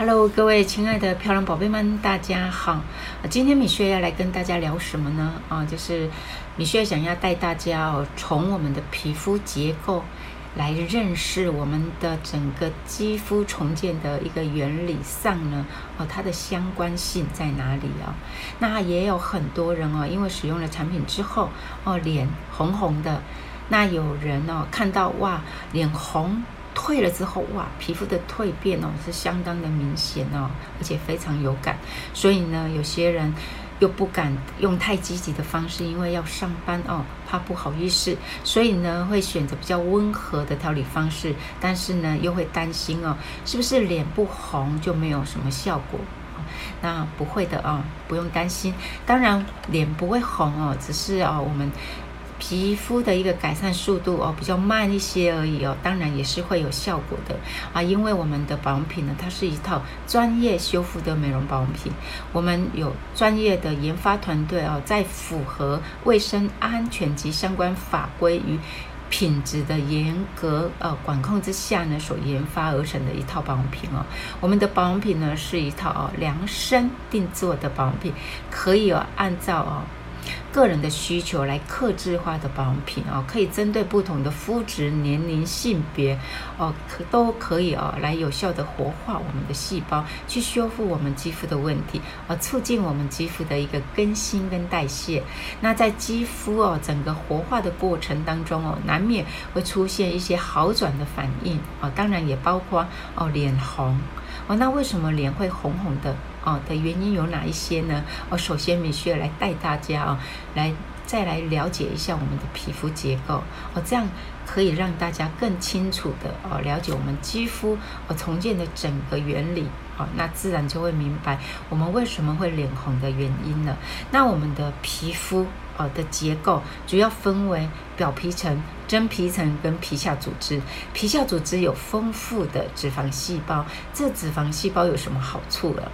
Hello，各位亲爱的漂亮宝贝们，大家好。今天米雪要来跟大家聊什么呢？啊，就是米雪想要带大家哦，从我们的皮肤结构来认识我们的整个肌肤重建的一个原理上呢，哦，它的相关性在哪里啊？那也有很多人哦，因为使用了产品之后，哦，脸红红的。那有人哦，看到哇，脸红。退了之后，哇，皮肤的蜕变哦是相当的明显哦，而且非常有感。所以呢，有些人又不敢用太积极的方式，因为要上班哦，怕不好意思，所以呢会选择比较温和的调理方式。但是呢，又会担心哦，是不是脸不红就没有什么效果？那不会的哦，不用担心。当然，脸不会红哦，只是哦我们。皮肤的一个改善速度哦，比较慢一些而已哦，当然也是会有效果的啊，因为我们的保养品呢，它是一套专业修复的美容保养品，我们有专业的研发团队哦，在符合卫生安全及相关法规与品质的严格呃管控之下呢，所研发而成的一套保养品哦，我们的保养品呢是一套哦量身定做的保养品，可以哦按照哦。个人的需求来克制化的保养品哦，可以针对不同的肤质、年龄、性别哦，可都可以哦，来有效的活化我们的细胞，去修复我们肌肤的问题，而促进我们肌肤的一个更新跟代谢。那在肌肤哦整个活化的过程当中哦，难免会出现一些好转的反应哦，当然也包括哦脸红哦，那为什么脸会红红的？哦的原因有哪一些呢？哦，首先米雪来带大家啊、来再来了解一下我们的皮肤结构哦，这样可以让大家更清楚的哦了解我们肌肤哦重建的整个原理哦，那自然就会明白我们为什么会脸红的原因了。那我们的皮肤哦的结构主要分为表皮层、真皮层跟皮下组织。皮下组织有丰富的脂肪细胞，这脂肪细胞有什么好处了？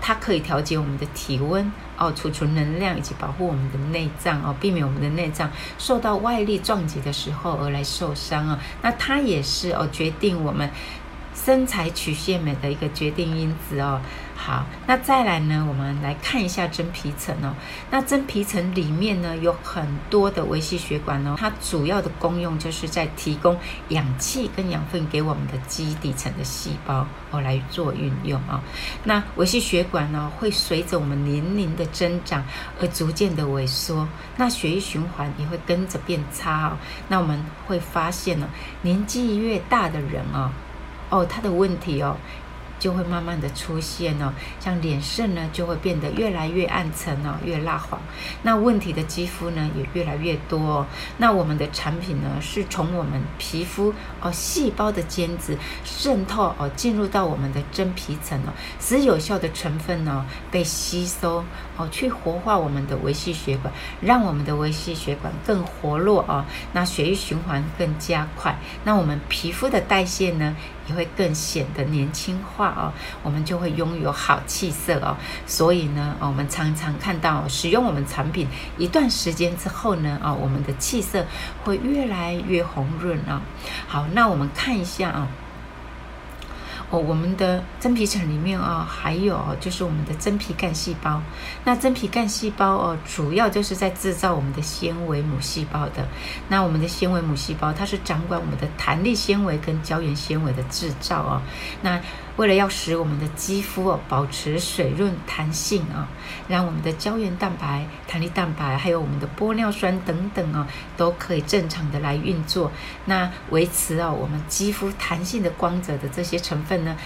它可以调节我们的体温哦，储存能量以及保护我们的内脏哦，避免我们的内脏受到外力撞击的时候而来受伤啊、哦。那它也是哦，决定我们身材曲线美的一个决定因子哦。好，那再来呢，我们来看一下真皮层哦。那真皮层里面呢，有很多的微细血管哦，它主要的功用就是在提供氧气跟养分给我们的基底层的细胞哦来做运用啊、哦。那微细血管呢，会随着我们年龄的增长而逐渐的萎缩，那血液循环也会跟着变差哦。那我们会发现呢，年纪越大的人哦，哦，他的问题哦。就会慢慢的出现哦，像脸色呢就会变得越来越暗沉哦，越蜡黄。那问题的肌肤呢也越来越多哦。那我们的产品呢是从我们皮肤哦细胞的间质渗透哦进入到我们的真皮层哦，使有效的成分呢被吸收哦，去活化我们的微细血管，让我们的微细血管更活络哦，那血液循环更加快，那我们皮肤的代谢呢也会更显得年轻化。哦，我们就会拥有好气色哦。所以呢，我们常常看到使用我们产品一段时间之后呢，啊，我们的气色会越来越红润啊。好，那我们看一下啊。哦，我们的真皮层里面啊，还有就是我们的真皮干细胞。那真皮干细胞哦，主要就是在制造我们的纤维母细胞的。那我们的纤维母细胞，它是掌管我们的弹力纤维跟胶原纤维的制造哦。那为了要使我们的肌肤哦保持水润弹性啊，让我们的胶原蛋白、弹力蛋白，还有我们的玻尿酸等等啊，都可以正常的来运作。那维持啊我们肌肤弹性的光泽的这些成分呢，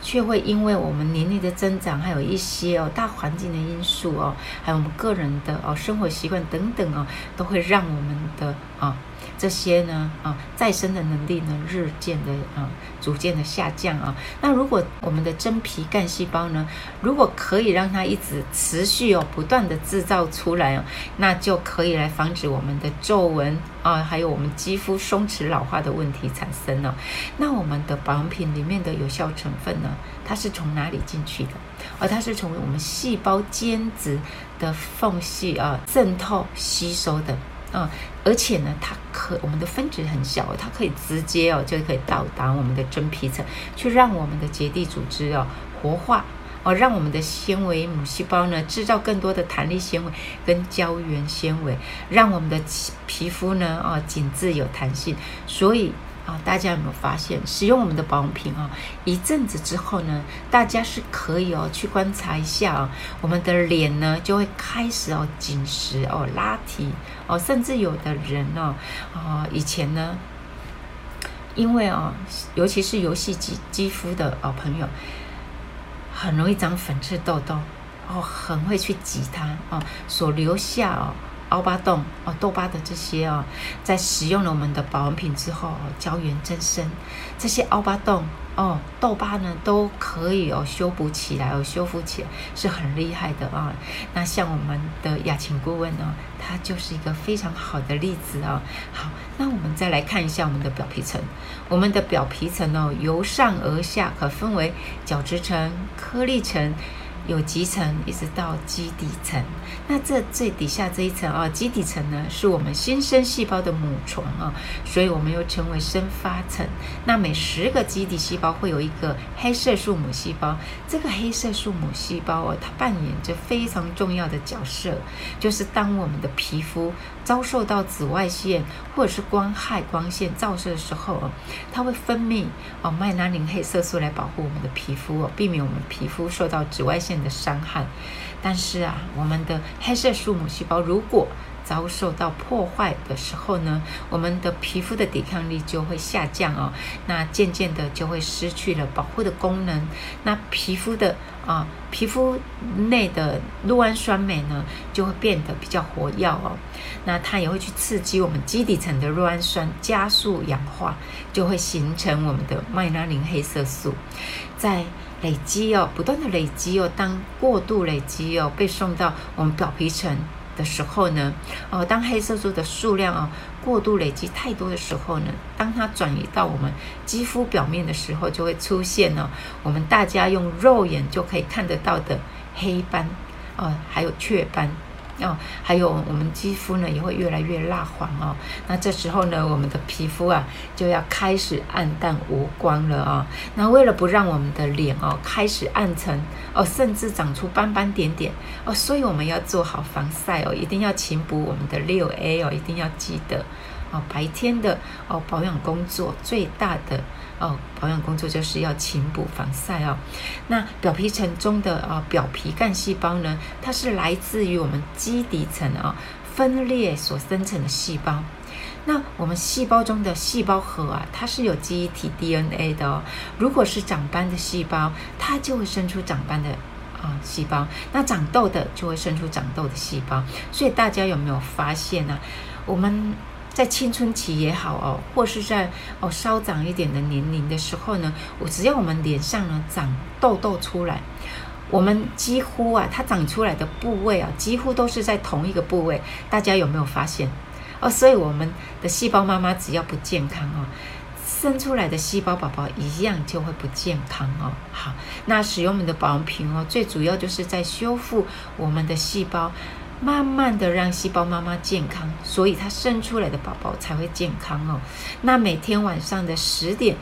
却会因为我们年龄的增长，还有一些哦大环境的因素哦，还有我们个人的哦生活习惯等等哦，都会让我们的啊。这些呢，啊，再生的能力呢，日渐的啊，逐渐的下降啊。那如果我们的真皮干细胞呢，如果可以让它一直持续哦，不断的制造出来哦，那就可以来防止我们的皱纹啊，还有我们肌肤松弛老化的问题产生了。那我们的保养品里面的有效成分呢，它是从哪里进去的？而它是从我们细胞间质的缝隙啊渗透吸收的。嗯，而且呢，它可我们的分子很小，它可以直接哦，就可以到达我们的真皮层，去让我们的结缔组织哦活化哦，让我们的纤维母细胞呢制造更多的弹力纤维跟胶原纤维，让我们的皮肤呢哦紧致有弹性。所以啊，大家有没有发现，使用我们的保养品啊，一阵子之后呢，大家是可以哦去观察一下啊，我们的脸呢就会开始哦紧实哦拉提哦，甚至有的人哦啊以前呢。因为啊，尤其是油性肌肌肤的哦朋友，很容易长粉刺痘痘哦，很会去挤它哦，所留下哦。凹疤洞哦，痘疤的这些哦，在使用了我们的保养品之后，胶原增生，这些凹疤洞哦，痘疤呢都可以哦修补起来哦，修复起来是很厉害的啊、那像我们的雅琴顾问呢、哦，它就是一个非常好的例子啊、好，那我们再来看一下我们的表皮层，我们的表皮层哦，由上而下可分为角质层、颗粒层。有基层一直到基底层，那这最底下这一层啊，基底层呢是我们新生细胞的母床啊，所以我们又称为生发层。那每十个基底细胞会有一个黑色素母细胞，这个黑色素母细胞哦，它扮演着非常重要的角色，就是当我们的皮肤遭受到紫外线或者是光害光线照射的时候哦，它会分泌哦麦拉宁黑色素来保护我们的皮肤哦，避免我们皮肤受到紫外线的伤害，但是啊，我们的黑色素母细胞如果遭受到破坏的时候呢，我们的皮肤的抵抗力就会下降哦，那渐渐的就会失去了保护的功能，那皮肤的啊，皮肤内的酪氨酸酶呢，就会变得比较活跃哦，那它也会去刺激我们基底层的酪氨酸，加速氧化，就会形成我们的麦拉宁黑色素，在。累积哦，不断的累积哦。当过度累积哦，被送到我们表皮层的时候呢，哦，当黑色素的数量哦过度累积太多的时候呢，当它转移到我们肌肤表面的时候，就会出现呢，我们大家用肉眼就可以看得到的黑斑哦，还有雀斑。哦，还有我们肌肤呢也会越来越蜡黄哦。那这时候呢，我们的皮肤啊就要开始暗淡无光了啊、哦。那为了不让我们的脸哦开始暗沉哦，甚至长出斑斑点点哦，所以我们要做好防晒哦，一定要勤补我们的六 A 哦，一定要记得哦。白天的哦保养工作最大的。哦，保养工作就是要勤补防晒哦。那表皮层中的啊、哦、表皮干细胞呢，它是来自于我们基底层啊、分裂所生成的细胞。那我们细胞中的细胞核啊，它是有记忆体 DNA 的哦。如果是长斑的细胞，它就会生出长斑的啊细胞；那长痘的就会生出长痘的细胞。所以大家有没有发现呢、我们在青春期也好哦，或是在哦稍长一点的年龄的时候呢，我只要我们脸上呢长痘痘出来，我们几乎啊它长出来的部位啊几乎都是在同一个部位，大家有没有发现？哦，所以我们的细胞妈妈只要不健康哦，生出来的细胞宝宝一样就会不健康哦。好，那使用我们的保养品哦，最主要就是在修复我们的细胞。慢慢的让细胞妈妈健康，所以它生出来的宝宝才会健康哦。那每天晚上的十点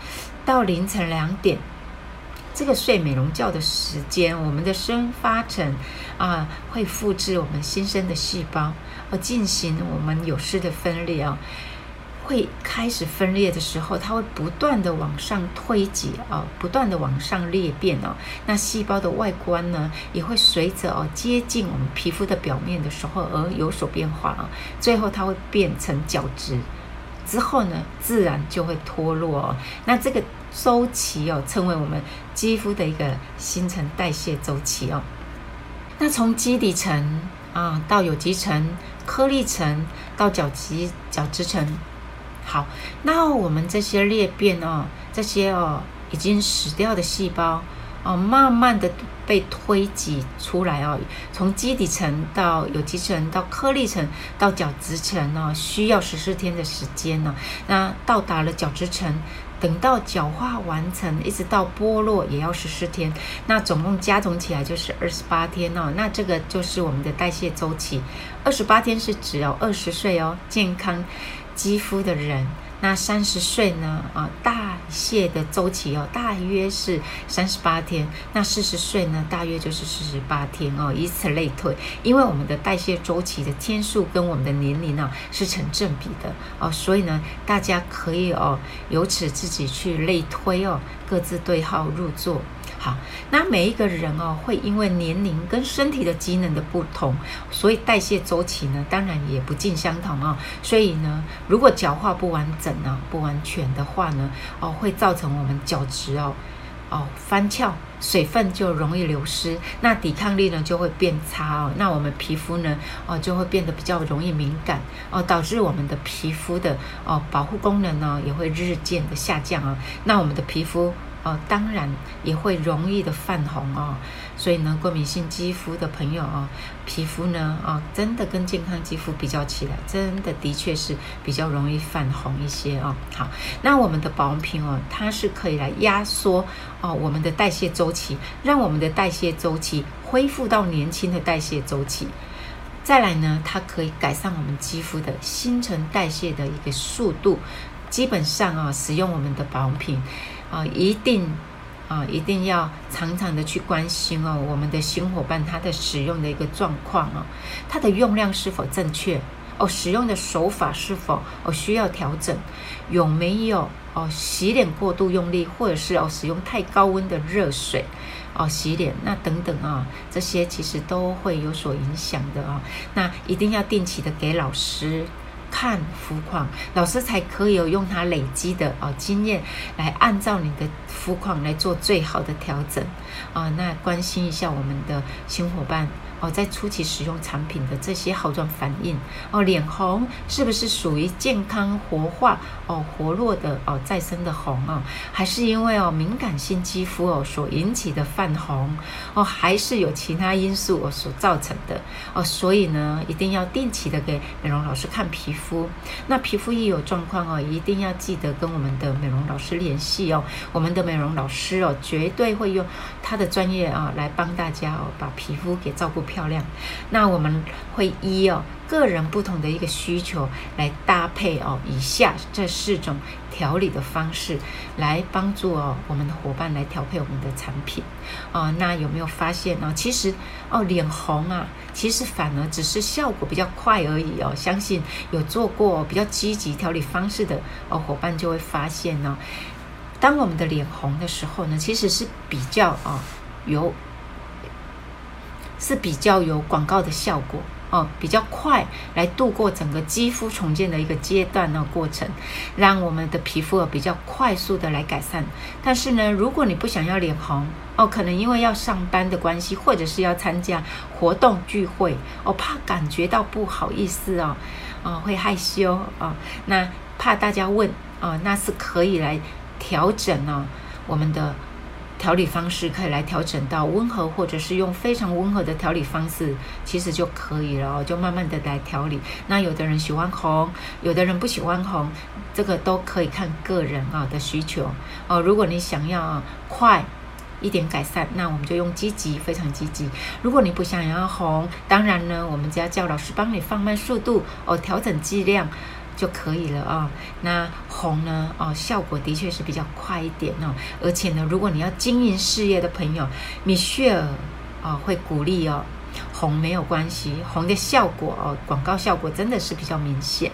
到凌晨两点，这个睡美容觉的时间，我们的生发层啊会复制我们新生的细胞，而进行我们有丝的分裂哦。会开始分裂的时候，它会不断的往上推挤啊，不断的往上裂变哦。那细胞的外观呢，也会随着哦接近我们皮肤的表面的时候而有所变化啊。最后它会变成角质，之后呢，自然就会脱落哦。那这个周期哦，称为我们肌肤的一个新陈代谢周期哦。那从基底层啊到有基层、颗粒层到角质角质层。好，那我们这些裂变哦，这些哦已经死掉的细胞哦，慢慢的被推挤出来哦，从基底层到有基层到颗粒层到角质层哦，需要十四天的时间呢。那到达了角质层，等到角化完成，一直到剥落也要十四天。那总共加总起来就是二十八天哦。那这个就是我们的代谢周期，二十八天是指哦二十岁哦健康。肌肤的人那三十岁呢？啊，代谢的周期哦，大约是三十八天。那四十岁呢，大约就是四十八天哦，以此类推。因为我们的代谢周期的天数跟我们的年龄呢是成正比的哦，所以呢，大家可以哦，由此自己去类推哦，各自对号入座。好，那每一个人哦，会因为年龄跟身体的机能的不同，所以代谢周期呢，当然也不尽相同哦。所以呢，如果角化不完整呢、不完全的话呢，哦，会造成我们角质哦，哦翻翘，水分就容易流失，那抵抗力呢就会变差哦。那我们皮肤呢，哦就会变得比较容易敏感哦，导致我们的皮肤的哦保护功能呢也会日渐的下降啊。那我们的皮肤。哦，当然也会容易的泛红哦，所以呢，过敏性肌肤的朋友哦，皮肤呢，哦，真的跟健康肌肤比较起来，真的的确是比较容易泛红一些哦。好，那我们的保养品哦，它是可以来压缩哦我们的代谢周期，让我们的代谢周期恢复到年轻的代谢周期。再来呢，它可以改善我们肌肤的新陈代谢的一个速度。基本上啊，使用我们的保养品。啊，一定啊，一定要常常的去关心哦，我们的新伙伴他的使用的一个状况哦，他的用量是否正确？哦，使用的手法是否哦需要调整，有没有哦洗脸过度用力，或者是哦使用太高温的热水哦洗脸，那等等啊，这些其实都会有所影响的啊，那一定要定期的给老师。看浮况，老师才可以有用他累积的啊经验来按照你的肤况来做最好的调整啊、那关心一下我们的新伙伴。哦，在初期使用产品的这些好转反应哦，脸红是不是属于健康活化哦活络的哦再生的红哦，还是因为哦敏感性肌肤哦所引起的泛红哦，还是有其他因素哦所造成的哦？所以呢，一定要定期的给美容老师看皮肤。那皮肤一有状况哦，一定要记得跟我们的美容老师联系哦。我们的美容老师哦，绝对会用他的专业啊来帮大家哦把皮肤给照顾漂亮，那我们会依哦个人不同的一个需求来搭配哦以下这四种调理的方式，来帮助哦我们的伙伴来调配我们的产品哦。那有没有发现呢？其实哦脸红啊，其实反而只是效果比较快而已哦。相信有做过比较积极调理方式的哦伙伴就会发现呢，当我们的脸红的时候呢，其实是比较啊有。是比较有广告的效果哦，比较快来度过整个肌肤重建的一个阶段的过程，让我们的皮肤比较快速的来改善。但是呢，如果你不想要脸红哦，可能因为要上班的关系，或者是要参加活动聚会哦，怕感觉到不好意思哦，哦会害羞哦，那怕大家问哦，那是可以来调整哦我们的。调理方式可以来调整到温和，或者是用非常温和的调理方式，其实就可以了哦，就慢慢的来调理。那有的人喜欢红，有的人不喜欢红，这个都可以看个人啊的需求哦。如果你想要快一点改善，那我们就用积极，非常积极。如果你不想要红，当然呢，我们只要叫老师帮你放慢速度哦，调整剂量。就可以了啊、那红呢？哦，效果的确是比较快一点哦。而且呢，如果你要经营事业的朋友，米雪儿啊会鼓励哦，红没有关系，红的效果哦，广告效果真的是比较明显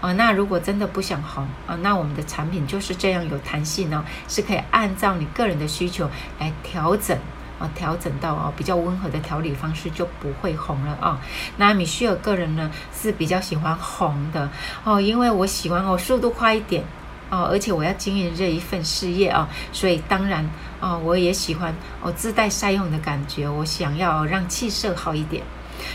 哦。那如果真的不想红啊，那我们的产品就是这样有弹性哦，是可以按照你个人的需求来调整。啊，调整到啊比较温和的调理方式就不会红了啊。那米歇尔个人呢是比较喜欢红的哦，因为我喜欢哦速度快一点哦，而且我要经营这一份事业啊，所以当然啊我也喜欢哦自带腮红的感觉，我想要让气色好一点。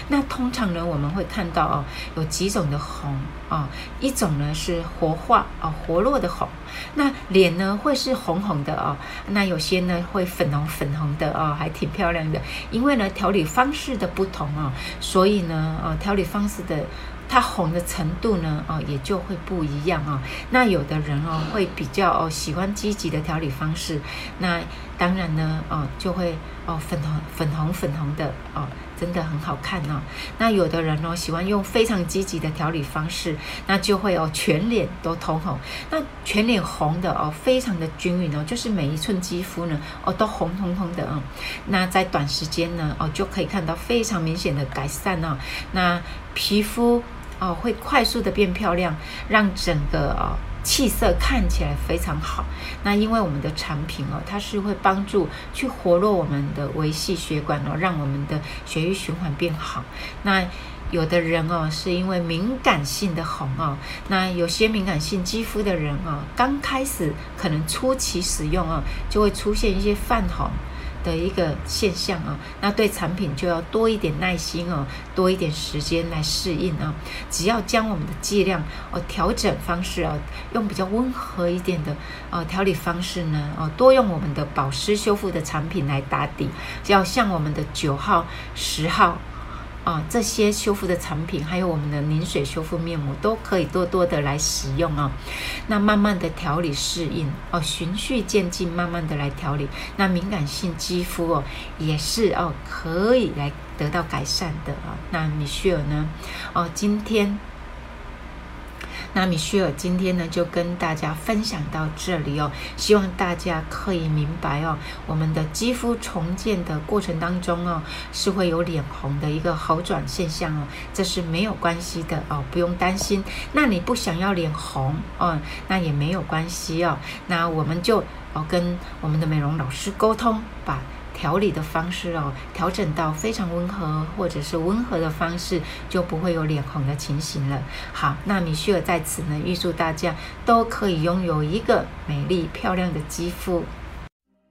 那通常呢，我们会看到哦，有几种的红啊，一种呢是活化啊、活络的红，那脸呢会是红红的哦，那有些呢会粉红粉红的哦，还挺漂亮的。因为呢调理方式的不同啊，所以呢啊调理方式的它红的程度呢哦也就会不一样啊。那有的人哦会比较哦喜欢积极的调理方式，那当然呢，哦，就会哦粉红粉红粉红的哦。真的很好看哦。那有的人哦喜欢用非常积极的调理方式，那就会哦全脸都通红。那全脸红的哦，非常的均匀哦，就是每一寸肌肤呢哦都红彤彤的啊、那在短时间呢哦就可以看到非常明显的改善哦。那皮肤哦会快速的变漂亮，让整个哦。气色看起来非常好，那因为我们的产品哦，它是会帮助去活络我们的微细血管哦，让我们的血液循环变好。那有的人哦，是因为敏感性的红哦，那有些敏感性肌肤的人哦，刚开始可能初期使用哦，就会出现一些泛红。的一个现象啊，那对产品就要多一点耐心哦，多一点时间来适应啊。只要将我们的剂量哦调整方式哦，用比较温和一点的哦调理方式呢哦，多用我们的保湿修复的产品来打底，只要像我们的九号、十号。啊，这些修复的产品，还有我们的凝水修复面膜，都可以多多的来使用啊。那慢慢的调理适应哦，循序渐进，慢慢的来调理。那敏感性肌肤哦，也是哦，可以来得到改善的啊。那米雪儿呢？哦，今天。那米歇尔今天呢，就跟大家分享到这里哦，希望大家可以明白哦，我们的肌肤重建的过程当中哦，是会有脸红的一个好转现象哦，这是没有关系的哦，不用担心。那你不想要脸红哦，那也没有关系哦，那我们就哦跟我们的美容老师沟通吧。调理的方式哦，调整到非常温和或者是温和的方式，就不会有脸红的情形了。好，那米歇尔在此呢，预祝大家都可以拥有一个美丽漂亮的肌肤。